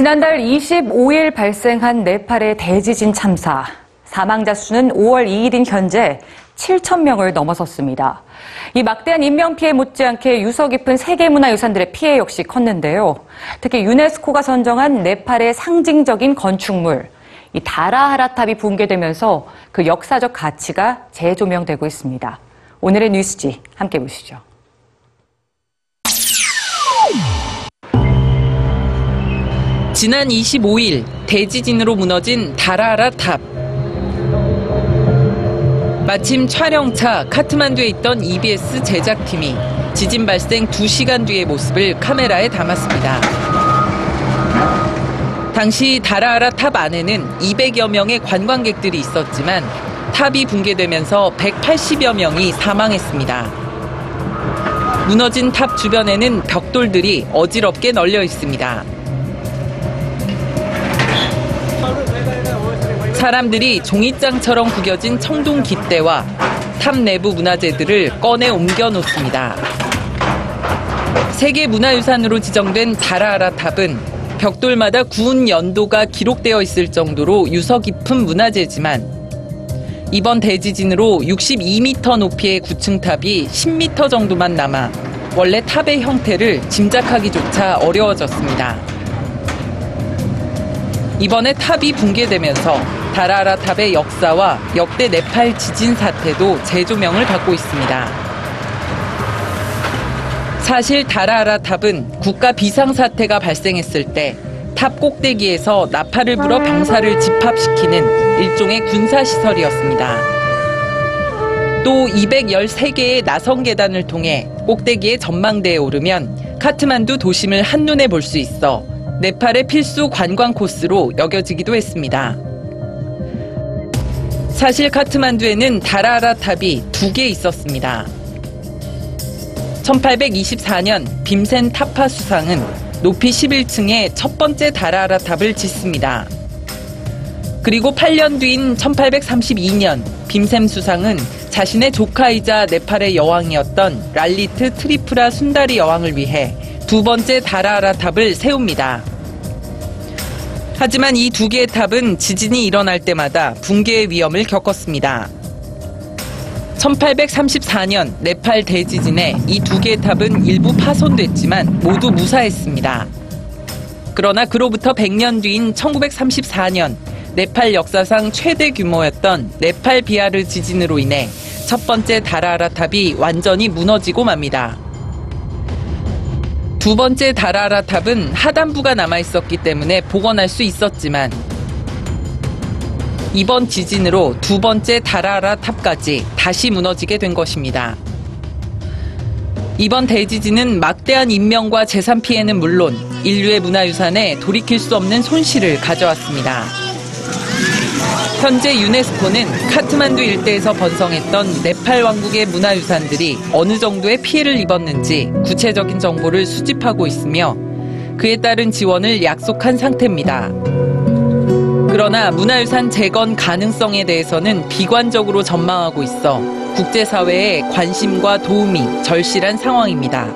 지난달 25일 발생한 네팔의 대지진 참사. 사망자 수는 5월 2일인 현재 7천 명을 넘어섰습니다. 이 막대한 인명피해 못지않게 유서 깊은 세계문화유산들의 피해 역시 컸는데요. 특히 유네스코가 선정한 네팔의 상징적인 건축물, 이 다라하라탑이 붕괴되면서 그 역사적 가치가 재조명되고 있습니다. 오늘의 뉴스지 함께 보시죠. 지난 25일 대지진으로 무너진 다라하라 탑. 마침 촬영차 카트만두에 있던 EBS 제작팀이 지진 발생 2시간 뒤의 모습을 카메라에 담았습니다. 당시 다라하라 탑 안에는 200여 명의 관광객들이 있었지만 탑이 붕괴되면서 180여 명이 사망했습니다. 무너진 탑 주변에는 벽돌들이 어지럽게 널려 있습니다. 사람들이 종이장처럼 구겨진 청동 깃대와 탑 내부 문화재들을 꺼내 옮겨 놓습니다. 세계 문화유산으로 지정된 다라하라 탑은 벽돌마다 구운 연도가 기록되어 있을 정도로 유서 깊은 문화재지만 이번 대지진으로 62m 높이의 9층 탑이 10m 정도만 남아 원래 탑의 형태를 짐작하기조차 어려워졌습니다. 이번에 탑이 붕괴되면서 다라하라 탑의 역사와 역대 네팔 지진 사태도 재조명을 받고 있습니다. 사실 다라하라 탑은 국가 비상사태가 발생했을 때 탑 꼭대기에서 나팔을 불어 병사를 집합시키는 일종의 군사시설이었습니다. 또 213개의 나선 계단을 통해 꼭대기의 전망대에 오르면 카트만두 도심을 한눈에 볼 수 있어 네팔의 필수 관광 코스로 여겨지기도 했습니다. 사실 카트만두에는 다라라 탑이 두 개 있었습니다. 1824년 빔센 타파 수상은 높이 11층에 첫 번째 다라라 탑을 짓습니다. 그리고 8년 뒤인 1832년 빔센 수상은 자신의 조카이자 네팔의 여왕이었던 랄리트 트리푸라 순다리 여왕을 위해 두 번째 다라하라 탑을 세웁니다. 하지만 이 두 개의 탑은 지진이 일어날 때마다 붕괴의 위험을 겪었습니다. 1834년 네팔 대지진에 이 두 개의 탑은 일부 파손됐지만 모두 무사했습니다. 그러나 그로부터 100년 뒤인 1934년 네팔 역사상 최대 규모였던 네팔 비아르 지진으로 인해 첫 번째 다라라 탑이 완전히 무너지고 맙니다. 두 번째 다라라 탑은 하단부가 남아 있었기 때문에 복원할 수 있었지만 이번 지진으로 두 번째 다라라 탑까지 다시 무너지게 된 것입니다. 이번 대지진은 막대한 인명과 재산 피해는 물론 인류의 문화유산에 돌이킬 수 없는 손실을 가져왔습니다. 현재 유네스코는 카트만두 일대에서 번성했던 네팔 왕국의 문화유산들이 어느 정도의 피해를 입었는지 구체적인 정보를 수집하고 있으며 그에 따른 지원을 약속한 상태입니다. 그러나 문화유산 재건 가능성에 대해서는 비관적으로 전망하고 있어 국제사회의 관심과 도움이 절실한 상황입니다.